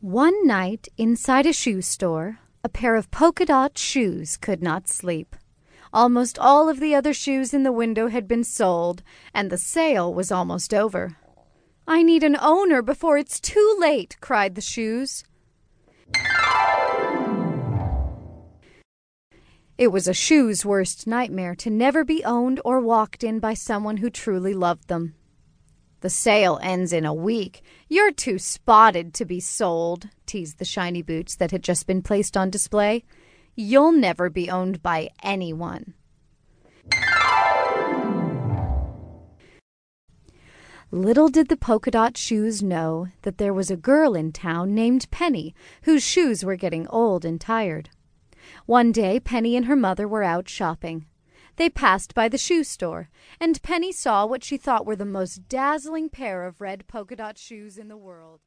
One night, inside a shoe store, a pair of polka dot shoes could not sleep. Almost all of the other shoes in the window had been sold, and the sale was almost over. I need an owner before it's too late, cried the shoes. It was a shoe's worst nightmare to never be owned or walked in by someone who truly loved them. The sale ends in a week. You're too spotted to be sold, teased the shiny boots that had just been placed on display. You'll never be owned by anyone. Little did the polka dot shoes know that there was a girl in town named Penny whose shoes were getting old and tired. One day Penny and her mother were out shopping. They passed by the shoe store, and Penny saw what she thought were the most dazzling pair of red polka dot shoes in the world.